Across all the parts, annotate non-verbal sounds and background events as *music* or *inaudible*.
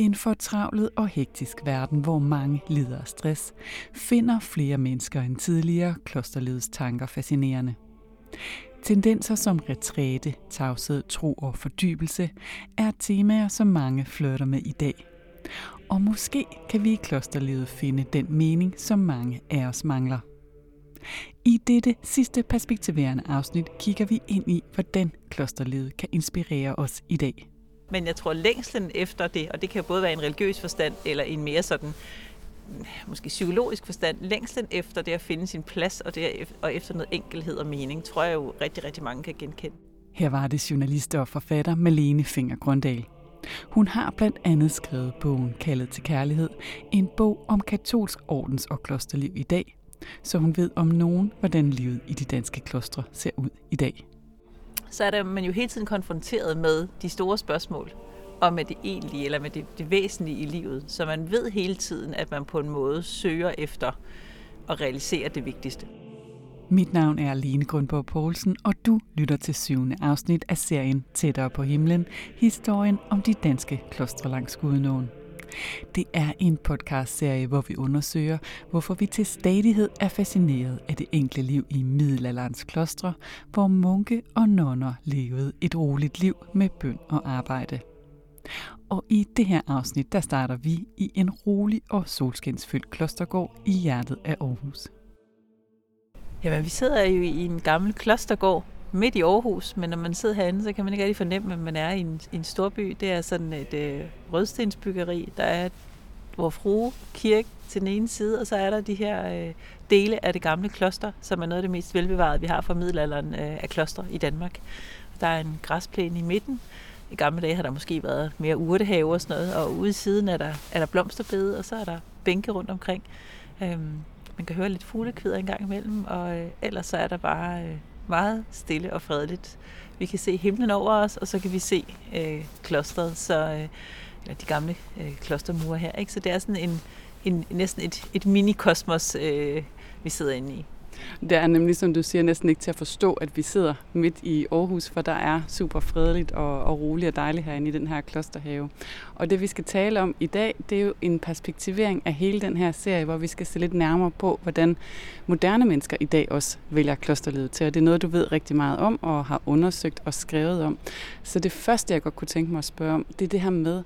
en fortravlet og hektisk verden, hvor mange lider af stress, finder flere mennesker end tidligere klosterlivets tanker fascinerende. Tendenser som retræte, tavshed, tro og fordybelse er temaer, som mange flørter med i dag. Og måske kan vi i klosterlivet finde den mening, som mange af os mangler. I dette sidste perspektiverende afsnit kigger vi ind i, hvordan klosterlivet kan inspirere os i dag. Men jeg tror længslen efter det, og det kan både være en religiøs forstand eller en mere sådan måske psykologisk forstand, længslen efter det at finde sin plads og, det, og efter noget enkelhed og mening, tror jeg jo rigtig, rigtig mange kan genkende. Her var det journalist og forfatter Malene Finger Grundal. Hun har blandt andet skrevet bogen Kaldet til Kærlighed, en bog om katolsk ordens- og klosterliv i dag, så hun ved om nogen, hvordan livet i de danske klostre ser ud i dag. Så er der, man jo hele tiden konfronteret med de store spørgsmål, og med det egentlige, eller med det, det væsentlige i livet. Så man ved hele tiden, at man på en måde søger efter at realisere det vigtigste. Mit navn er Line Grundborg Poulsen, og du lytter til syvende afsnit af serien Tættere på himlen, historien om de danske klostre langs Gudenåen. Det er en podcastserie, hvor vi undersøger, hvorfor vi til stadighed er fascineret af det enkle liv i middelalderens klostre, hvor munke og nonner levede et roligt liv med bøn og arbejde. Og i det her afsnit, der starter vi i en rolig og solskinsfyldt klostergård i hjertet af Aarhus. Jamen, vi sidder jo i en gammel klostergård midt i Aarhus, men når man sidder herinde, så kan man ikke rigtig fornemme, at man er i en, i en storby. Det er sådan et øh, rødstensbyggeri. Der er vor frue kirke til den ene side, og så er der de her øh, dele af det gamle kloster, som er noget af det mest velbevarede, vi har fra middelalderen øh, af kloster i Danmark. Der er en græsplæne i midten, i gamle dage har der måske været mere urtehave og sådan noget, og ude i siden er der, er der blomsterbede, og så er der bænke rundt omkring. Øhm, man kan høre lidt fuglekvider en gang imellem, og øh, ellers så er der bare øh, meget stille og fredeligt. Vi kan se himlen over os, og så kan vi se øh, klostret, så, øh, eller de gamle øh, klostermure her. Ikke? Så det er sådan en, en næsten et, et mini-kosmos, øh, vi sidder inde i. Det er nemlig, som du siger, næsten ikke til at forstå, at vi sidder midt i Aarhus, for der er super fredeligt og, og roligt og dejligt herinde i den her klosterhave. Og det vi skal tale om i dag, det er jo en perspektivering af hele den her serie, hvor vi skal se lidt nærmere på, hvordan moderne mennesker i dag også vælger klosterlivet til. Og det er noget, du ved rigtig meget om og har undersøgt og skrevet om. Så det første, jeg godt kunne tænke mig at spørge om, det er det her med,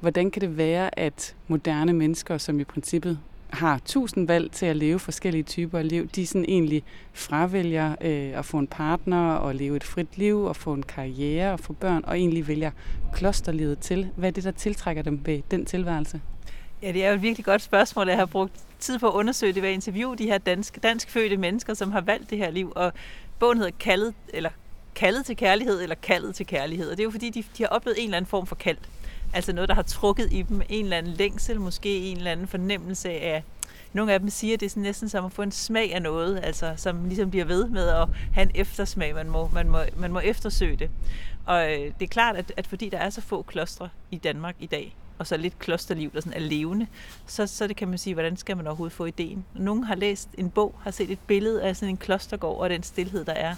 hvordan kan det være, at moderne mennesker, som i princippet har tusind valg til at leve forskellige typer af liv, de sådan egentlig fravælger øh, at få en partner og leve et frit liv og få en karriere og få børn og egentlig vælger klosterlivet til. Hvad er det, der tiltrækker dem ved den tilværelse? Ja, det er jo et virkelig godt spørgsmål. Jeg har brugt tid på at undersøge det ved at interviewe de her dansk, danskfødte mennesker, som har valgt det her liv. Og bogen hedder Kaldet, eller Kaldet til kærlighed eller Kaldet til kærlighed. Og det er jo fordi, de, de har oplevet en eller anden form for kald. Altså noget, der har trukket i dem en eller anden længsel, måske en eller anden fornemmelse af, nogle af dem siger, at det er sådan næsten som at få en smag af noget, altså som ligesom bliver ved med at have en eftersmag. Man må, man må, man må eftersøge det. Og øh, det er klart, at, at fordi der er så få klostre i Danmark i dag, og så lidt klosterliv, der sådan er levende, så, så det kan man sige, hvordan skal man overhovedet få ideen? Nogle har læst en bog, har set et billede af sådan en klostergård og den stillhed, der er.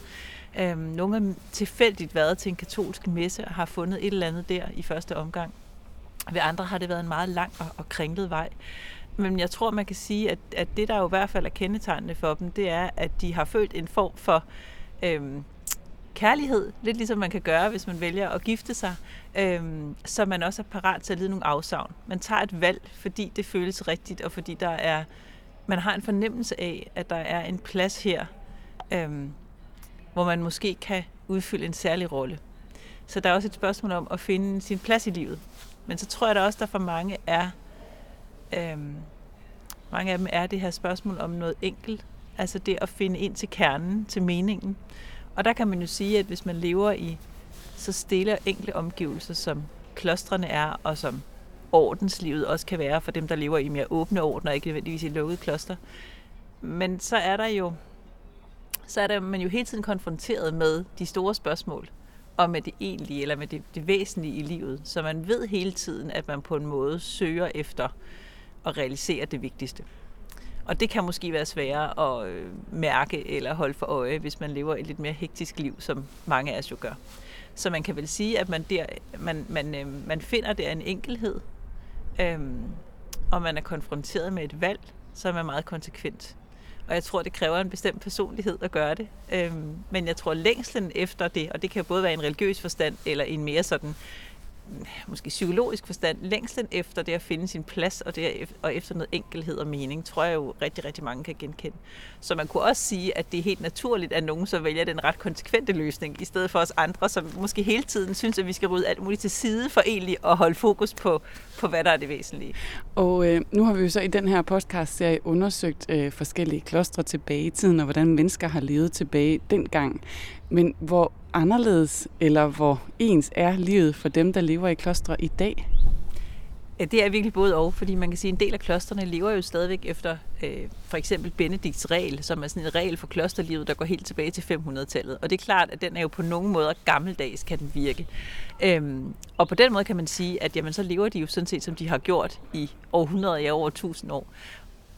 Øhm, nogle har tilfældigt været til en katolsk messe og har fundet et eller andet der i første omgang. Ved andre har det været en meget lang og, og kringlet vej. Men jeg tror, man kan sige, at, at det, der jo i hvert fald er kendetegnende for dem, det er, at de har følt en form for øhm, kærlighed, lidt ligesom man kan gøre, hvis man vælger at gifte sig, øhm, så man også er parat til at lide nogle afsavn. Man tager et valg, fordi det føles rigtigt, og fordi der er, man har en fornemmelse af, at der er en plads her, øhm, hvor man måske kan udfylde en særlig rolle. Så der er også et spørgsmål om at finde sin plads i livet. Men så tror jeg da også, der for mange er, øhm, mange af dem er det her spørgsmål om noget enkelt. Altså det at finde ind til kernen, til meningen. Og der kan man jo sige, at hvis man lever i så stille og enkle omgivelser, som klostrene er, og som ordenslivet også kan være for dem, der lever i mere åbne ordner, ikke nødvendigvis i lukkede kloster. Men så er der jo så er der, man jo hele tiden konfronteret med de store spørgsmål, og med det egentlige, eller med det, det væsentlige i livet. Så man ved hele tiden, at man på en måde søger efter at realisere det vigtigste. Og det kan måske være sværere at øh, mærke eller holde for øje, hvis man lever et lidt mere hektisk liv, som mange af os jo gør. Så man kan vel sige, at man, der, man, man, øh, man finder der en enkelhed, øhm, og man er konfronteret med et valg, som er meget konsekvent. Og jeg tror, det kræver en bestemt personlighed at gøre det. Øhm, men jeg tror, længslen efter det, og det kan både være en religiøs forstand, eller en mere sådan måske psykologisk forstand, længslen efter det at finde sin plads, og, det og efter noget enkelhed og mening, tror jeg jo rigtig, rigtig mange kan genkende. Så man kunne også sige, at det er helt naturligt, at nogen så vælger den ret konsekvente løsning, i stedet for os andre, som måske hele tiden synes, at vi skal rydde alt muligt til side for egentlig at holde fokus på, på hvad der er det væsentlige. Og øh, nu har vi jo så i den her podcast-serie undersøgt øh, forskellige klostre tilbage i tiden, og hvordan mennesker har levet tilbage dengang. Men hvor anderledes eller hvor ens er livet for dem, der lever i klostre i dag? Ja, det er virkelig både og, fordi man kan sige, at en del af klostrene lever jo stadigvæk efter øh, for eksempel Benedikts regel, som er sådan en regel for klosterlivet, der går helt tilbage til 500-tallet. Og det er klart, at den er jo på nogen måder gammeldags, kan den virke. Øhm, og på den måde kan man sige, at jamen, så lever de jo sådan set, som de har gjort i århundreder, ja over 1000 år.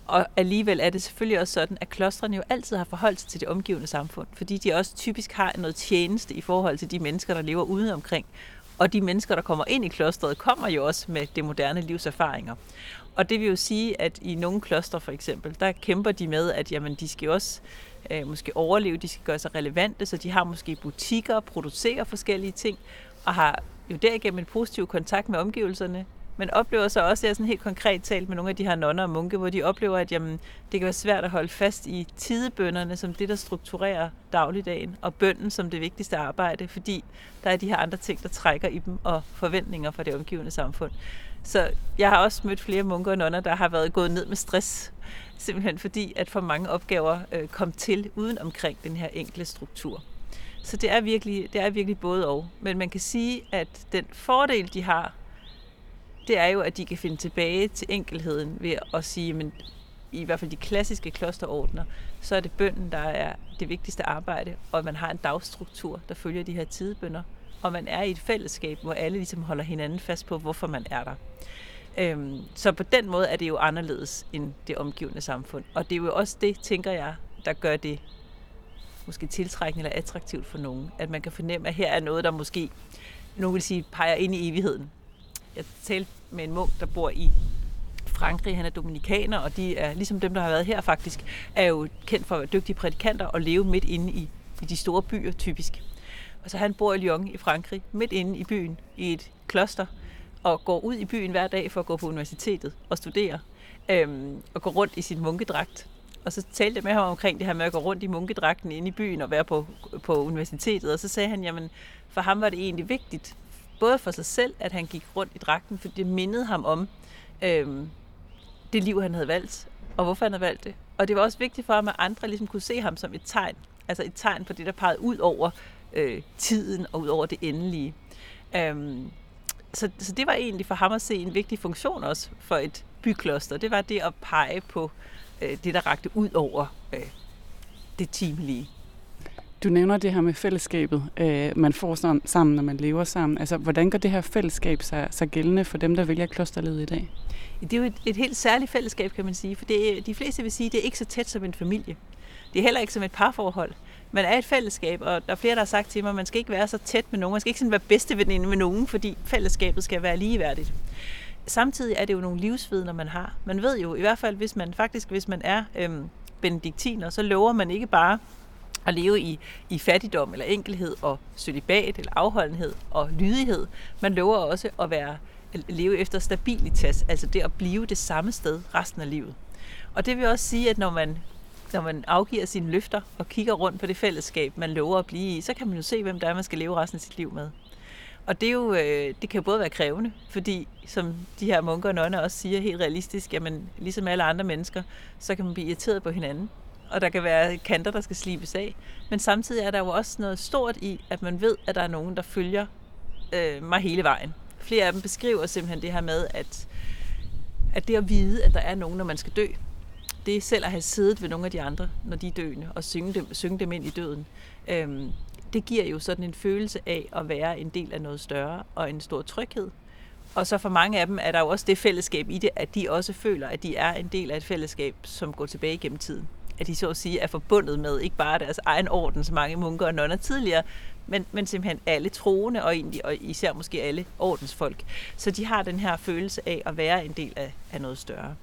Og alligevel er det selvfølgelig også sådan, at klostrene jo altid har forholdt sig til det omgivende samfund, fordi de også typisk har noget tjeneste i forhold til de mennesker, der lever ude omkring. Og de mennesker, der kommer ind i klostret, kommer jo også med det moderne livs erfaringer. Og det vil jo sige, at i nogle klostre for eksempel, der kæmper de med, at jamen, de skal også øh, måske overleve, de skal gøre sig relevante, så de har måske butikker, producerer forskellige ting, og har jo derigennem en positiv kontakt med omgivelserne, men oplever så også, jeg sådan helt konkret talt med nogle af de her nonner og munke, hvor de oplever, at jamen, det kan være svært at holde fast i tidebønderne som det, der strukturerer dagligdagen, og bønden som det vigtigste arbejde, fordi der er de her andre ting, der trækker i dem, og forventninger fra det omgivende samfund. Så jeg har også mødt flere munker og nonner, der har været gået ned med stress, simpelthen fordi, at for mange opgaver øh, kom til uden omkring den her enkle struktur. Så det er, virkelig, det er virkelig både og. Men man kan sige, at den fordel, de har det er jo, at de kan finde tilbage til enkelheden ved at sige, men i hvert fald de klassiske klosterordner, så er det bønden, der er det vigtigste arbejde, og man har en dagstruktur, der følger de her tidebønder, og man er i et fællesskab, hvor alle ligesom holder hinanden fast på, hvorfor man er der. Øhm, så på den måde er det jo anderledes end det omgivende samfund. Og det er jo også det, tænker jeg, der gør det måske tiltrækkende eller attraktivt for nogen. At man kan fornemme, at her er noget, der måske, nogen vil sige, peger ind i evigheden jeg talte med en munk, der bor i Frankrig. Han er dominikaner, og de er, ligesom dem, der har været her faktisk, er jo kendt for at være dygtige prædikanter og leve midt inde i, i de store byer typisk. Og så han bor i Lyon i Frankrig, midt inde i byen, i et kloster, og går ud i byen hver dag for at gå på universitetet og studere, øhm, og gå rundt i sin munkedragt. Og så talte jeg med ham omkring det her med at gå rundt i munkedragten inde i byen og være på, på universitetet, og så sagde han, jamen for ham var det egentlig vigtigt, både for sig selv, at han gik rundt i dragten, for det mindede ham om øh, det liv, han havde valgt, og hvorfor han havde valgt det. Og det var også vigtigt for ham, at andre ligesom kunne se ham som et tegn, altså et tegn på det, der pegede ud over øh, tiden og ud over det endelige. Øhm, så, så det var egentlig for ham at se en vigtig funktion også for et bykloster. Det var det at pege på øh, det, der rakte ud over øh, det timelige. Du nævner det her med fællesskabet, øh, man får sammen, når man lever sammen. Altså, hvordan gør det her fællesskab sig, sig gældende for dem, der vælger klosterlivet i dag? Det er jo et, et helt særligt fællesskab, kan man sige. For det, de fleste vil sige, at det er ikke så tæt som en familie. Det er heller ikke som et parforhold. Man er et fællesskab, og der er flere, der har sagt til mig, at man skal ikke være så tæt med nogen. Man skal ikke sådan være bedste veninde med nogen, fordi fællesskabet skal være ligeværdigt. Samtidig er det jo nogle livsvidner, man har. Man ved jo, i hvert fald hvis man faktisk, hvis man er øhm, benediktiner, så lover man ikke bare at leve i, i fattigdom eller enkelhed og sølibat eller afholdenhed og lydighed. Man lover også at være at leve efter stabilitas, altså det at blive det samme sted resten af livet. Og det vil også sige, at når man, når man afgiver sine løfter og kigger rundt på det fællesskab, man lover at blive i, så kan man jo se, hvem der er, man skal leve resten af sit liv med. Og det, er jo, øh, det kan jo både være krævende, fordi som de her munker og nonner også siger helt realistisk, jamen ligesom alle andre mennesker, så kan man blive irriteret på hinanden og der kan være kanter, der skal slibes af. Men samtidig er der jo også noget stort i, at man ved, at der er nogen, der følger øh, mig hele vejen. Flere af dem beskriver simpelthen det her med, at, at det at vide, at der er nogen, når man skal dø, det er selv at have siddet ved nogle af de andre, når de er døende, og synge dem, synge dem ind i døden. Øhm, det giver jo sådan en følelse af at være en del af noget større, og en stor tryghed. Og så for mange af dem er der jo også det fællesskab i det, at de også føler, at de er en del af et fællesskab, som går tilbage gennem tiden at de så at sige er forbundet med ikke bare deres egen orden, så mange munker og nonner tidligere, men, men simpelthen alle troende, og, egentlig, og især måske alle ordensfolk. Så de har den her følelse af at være en del af, af noget større.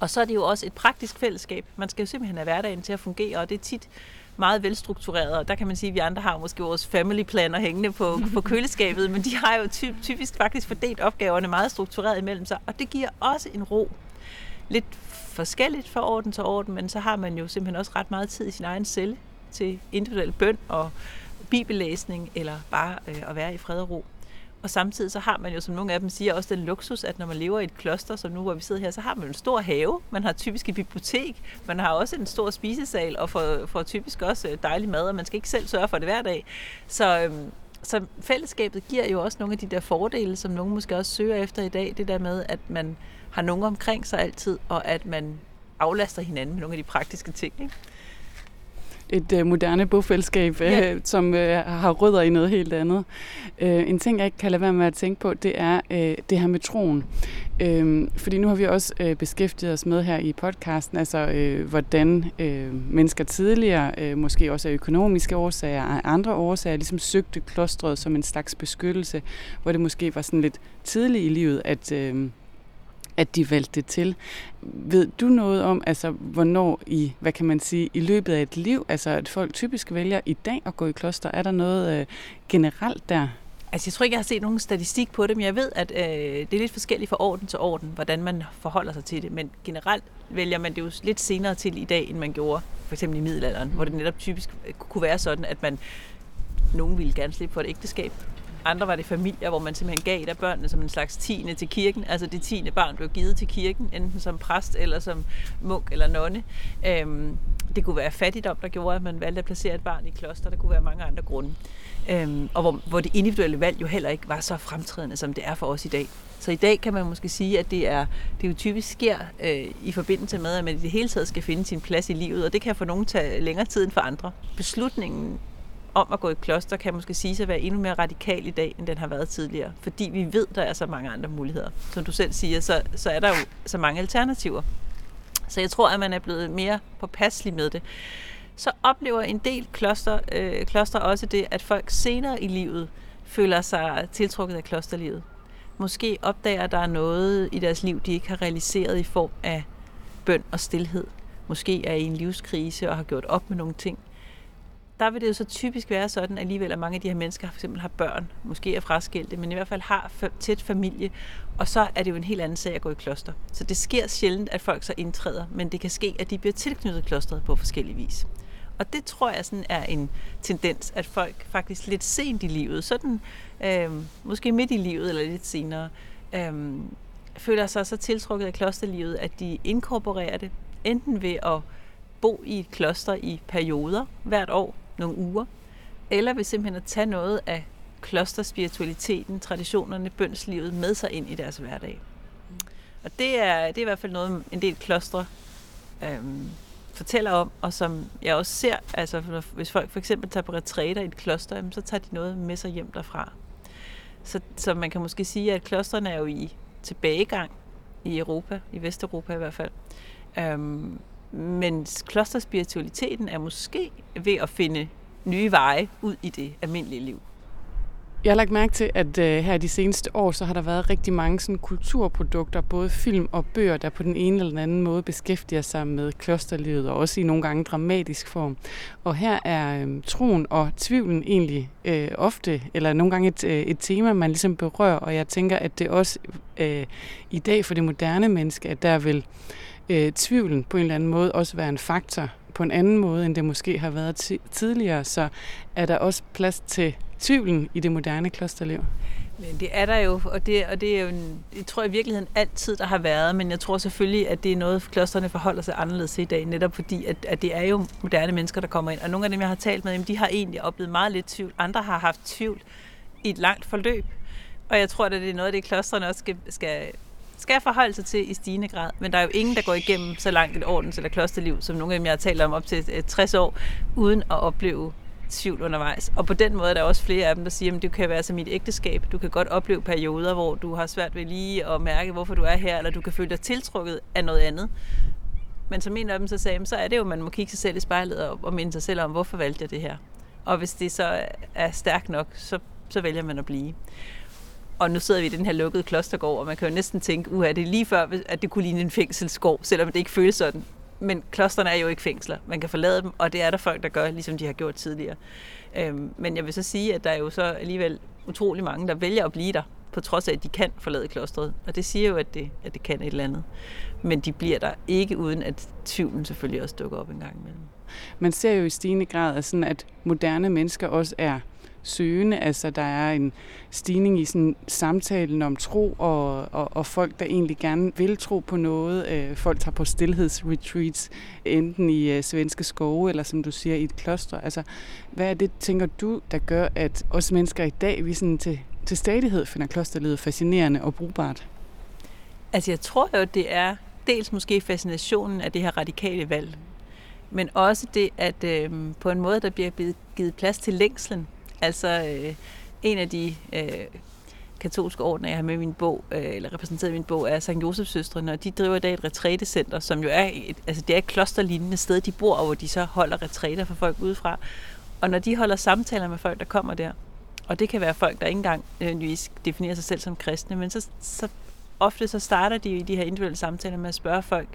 Og så er det jo også et praktisk fællesskab. Man skal jo simpelthen have hverdagen til at fungere, og det er tit meget velstruktureret, og der kan man sige, at vi andre har måske vores family planner hængende på, *laughs* på køleskabet, men de har jo ty- typisk faktisk fordelt opgaverne meget struktureret imellem sig, og det giver også en ro. Lidt forskelligt fra orden til orden, men så har man jo simpelthen også ret meget tid i sin egen celle til individuel bøn og bibellæsning, eller bare øh, at være i fred og ro. Og samtidig så har man jo, som nogle af dem siger, også den luksus, at når man lever i et kloster, som nu hvor vi sidder her, så har man en stor have, man har typisk et bibliotek, man har også en stor spisesal, og får, får typisk også øh, dejlig mad, og man skal ikke selv sørge for det hver dag. Så, øhm, så fællesskabet giver jo også nogle af de der fordele, som nogen måske også søger efter i dag. Det der med, at man har nogen omkring sig altid, og at man aflaster hinanden med nogle af de praktiske ting. Ikke? et øh, moderne bofællesskab, øh, som øh, har rødder i noget helt andet. Øh, en ting, jeg ikke kan lade være med at tænke på, det er øh, det her med troen. Øh, fordi nu har vi også øh, beskæftiget os med her i podcasten, altså øh, hvordan øh, mennesker tidligere, øh, måske også af økonomiske årsager, af andre årsager, ligesom søgte klostret som en slags beskyttelse, hvor det måske var sådan lidt tidligt i livet, at... Øh, at de valgte det til. Ved du noget om, altså, hvornår i, hvad kan man sige, i løbet af et liv, altså at folk typisk vælger i dag at gå i kloster? Er der noget øh, generelt der? Altså, jeg tror ikke, jeg har set nogen statistik på det, men jeg ved, at øh, det er lidt forskelligt fra orden til orden, hvordan man forholder sig til det. Men generelt vælger man det jo lidt senere til i dag, end man gjorde for eksempel i middelalderen, hvor det netop typisk kunne være sådan, at man nogen ville gerne slippe for et ægteskab, andre var det familier, hvor man simpelthen gav der børnene som en slags tiende til kirken. Altså det tiende barn blev givet til kirken, enten som præst eller som munk eller nonne. Øhm, det kunne være fattigdom, der gjorde, at man valgte at placere et barn i kloster. Der kunne være mange andre grunde. Øhm, og hvor, hvor det individuelle valg jo heller ikke var så fremtrædende, som det er for os i dag. Så i dag kan man måske sige, at det er det jo typisk sker øh, i forbindelse med, at man i det hele taget skal finde sin plads i livet, og det kan for nogen tage længere tid end for andre. Beslutningen om at gå i kloster kan måske sige at være endnu mere radikal i dag, end den har været tidligere. Fordi vi ved, der er så mange andre muligheder. Som du selv siger, så, så er der jo så mange alternativer. Så jeg tror, at man er blevet mere påpasselig med det. Så oplever en del kloster, øh, kloster også det, at folk senere i livet føler sig tiltrukket af klosterlivet. Måske opdager, at der er noget i deres liv, de ikke har realiseret i form af bøn og stillhed. Måske er i en livskrise og har gjort op med nogle ting der vil det jo så typisk være sådan alligevel, at mange af de her mennesker for eksempel har børn, måske er fraskilte, men i hvert fald har tæt familie, og så er det jo en helt anden sag at gå i kloster. Så det sker sjældent, at folk så indtræder, men det kan ske, at de bliver tilknyttet klosteret på forskellige vis. Og det tror jeg sådan er en tendens, at folk faktisk lidt sent i livet, sådan øh, måske midt i livet eller lidt senere, øh, føler sig så tiltrukket af klosterlivet, at de inkorporerer det, enten ved at bo i et kloster i perioder hvert år, nogle uger, eller ved simpelthen at tage noget af klosterspiritualiteten, traditionerne, bønslivet med sig ind i deres hverdag. Og det er, det er i hvert fald noget, en del klostre øhm, fortæller om, og som jeg også ser, altså hvis folk for eksempel tager på retræter i et kloster, så tager de noget med sig hjem derfra. Så, så man kan måske sige, at klostrene er jo i tilbagegang i Europa, i Vesteuropa i hvert fald. Øhm, men klosterspiritualiteten er måske ved at finde nye veje ud i det almindelige liv. Jeg har lagt mærke til, at øh, her de seneste år, så har der været rigtig mange sådan, kulturprodukter, både film og bøger, der på den ene eller den anden måde beskæftiger sig med klosterlivet, og også i nogle gange dramatisk form. Og her er øhm, troen og tvivlen egentlig øh, ofte, eller nogle gange et, øh, et tema, man ligesom berører, og jeg tænker, at det også øh, i dag for det moderne menneske, at der vil øh, tvivlen på en eller anden måde også være en faktor på en anden måde, end det måske har været tidligere. Så er der også plads til tvivlen i det moderne klosterliv? Men det er der jo, og det, og det er jo, en, det tror jeg i virkeligheden altid, der har været, men jeg tror selvfølgelig, at det er noget, klosterne forholder sig anderledes i dag, netop fordi, at, at det er jo moderne mennesker, der kommer ind. Og nogle af dem, jeg har talt med, de har egentlig oplevet meget lidt tvivl. Andre har haft tvivl i et langt forløb. Og jeg tror, at det er noget af det, klosterne også skal, skal skal forholde sig til i stigende grad. Men der er jo ingen, der går igennem så langt et ordens- eller klosterliv, som nogle af dem, jeg har talt om op til øh, 60 år, uden at opleve tvivl undervejs. Og på den måde er der også flere af dem, der siger, at det kan være som mit ægteskab. Du kan godt opleve perioder, hvor du har svært ved lige at mærke, hvorfor du er her, eller du kan føle dig tiltrukket af noget andet. Men som en af dem så sagde, så er det jo, at man må kigge sig selv i spejlet og, og minde sig selv om, hvorfor valgte jeg det her? Og hvis det så er stærkt nok, så, så vælger man at blive. Og nu sidder vi i den her lukkede klostergård, og man kan jo næsten tænke, uha, det er lige før, at det kunne ligne en fængselsgård, selvom det ikke føles sådan. Men klosterne er jo ikke fængsler. Man kan forlade dem, og det er der folk, der gør, ligesom de har gjort tidligere. Øhm, men jeg vil så sige, at der er jo så alligevel utrolig mange, der vælger at blive der, på trods af, at de kan forlade klostret. Og det siger jo, at det, at det kan et eller andet. Men de bliver der ikke, uden at tvivlen selvfølgelig også dukker op en gang imellem. Man ser jo i stigende grad, at, sådan, at moderne mennesker også er søgende. Altså, der er en stigning i sådan, samtalen om tro, og, og, og folk, der egentlig gerne vil tro på noget. Øh, folk tager på stillhedsretreats, enten i øh, svenske skove, eller som du siger, i et kloster. Altså, hvad er det, tænker du, der gør, at os mennesker i dag, vi sådan til, til stadighed finder klosterlivet fascinerende og brugbart? Altså, jeg tror jo, det er dels måske fascinationen af det her radikale valg, men også det, at øh, på en måde, der bliver givet plads til længslen Altså øh, en af de øh, katolske ordner, jeg har med i min bog, øh, eller repræsenteret i min bog, er Sankt Josefs søstre, og de driver i dag et retrætecenter, som jo er et, altså det er et klosterlignende sted, de bor, og hvor de så holder retræter for folk udefra. Og når de holder samtaler med folk, der kommer der, og det kan være folk, der ikke engang øh, definerer sig selv som kristne, men så, så ofte så starter de i de her individuelle samtaler med at spørge folk,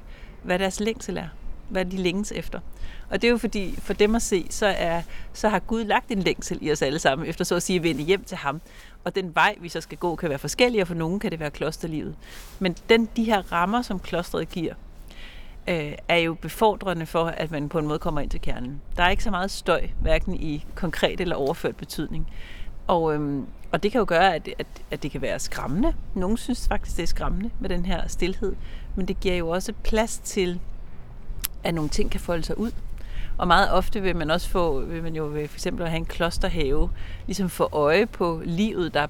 hvad deres længsel er hvad de længes efter. Og det er jo fordi, for dem at se, så, er, så har Gud lagt en længsel i os alle sammen, efter så at sige at vende hjem til ham. Og den vej, vi så skal gå, kan være forskellig, og for nogen kan det være klosterlivet. Men den, de her rammer, som klostret giver, øh, er jo befordrende for, at man på en måde kommer ind til kernen. Der er ikke så meget støj, hverken i konkret eller overført betydning. Og, øhm, og det kan jo gøre, at, at, at det kan være skræmmende. Nogle synes faktisk, det er skræmmende med den her stillhed. Men det giver jo også plads til at nogle ting kan folde sig ud. Og meget ofte vil man også få, vil man jo ved for eksempel at have en klosterhave, ligesom få øje på livet, der,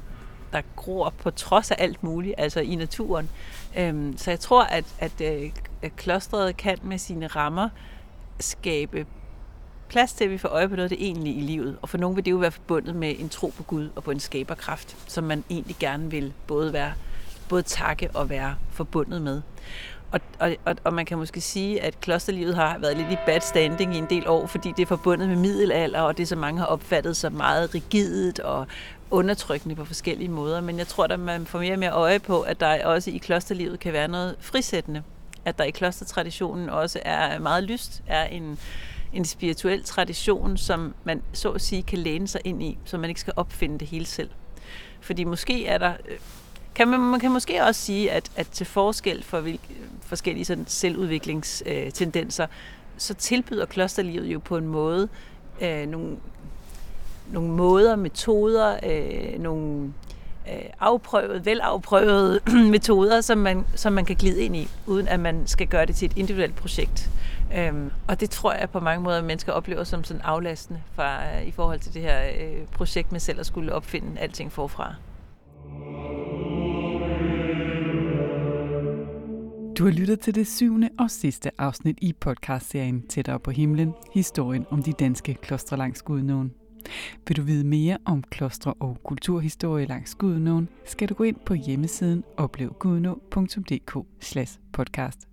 der gror på trods af alt muligt, altså i naturen. Øhm, så jeg tror, at, at, øh, at klostret kan med sine rammer skabe plads til, at vi får øje på noget af det egentlige i livet. Og for nogle vil det jo være forbundet med en tro på Gud og på en skaberkraft, som man egentlig gerne vil både være både takke og være forbundet med. Og, og, og, og man kan måske sige, at klosterlivet har været lidt i bad standing i en del år, fordi det er forbundet med middelalder, og det så mange har opfattet som meget rigidt og undertrykkende på forskellige måder. Men jeg tror, at man får mere og mere øje på, at der også i klosterlivet kan være noget frisættende. At der i klostertraditionen også er meget lyst, er en, en spirituel tradition, som man så at sige kan læne sig ind i, så man ikke skal opfinde det hele selv. Fordi måske er der øh, kan man, man kan måske også sige, at, at til forskel for hvil, forskellige sådan selvudviklingstendenser, så tilbyder klosterlivet jo på en måde øh, nogle, nogle måder, metoder, øh, nogle øh, afprøvede, velafprøvede *clears throat* metoder, som man, som man kan glide ind i, uden at man skal gøre det til et individuelt projekt. Øhm, og det tror jeg på mange måder, at mennesker oplever som sådan aflastende fra, øh, i forhold til det her øh, projekt med selv at skulle opfinde alting forfra. Du har lyttet til det syvende og sidste afsnit i podcastserien Tættere på himlen, historien om de danske klostre langs Gudnåen. Vil du vide mere om klostre og kulturhistorie langs Gudnåen, skal du gå ind på hjemmesiden oplevgudnå.dk podcast.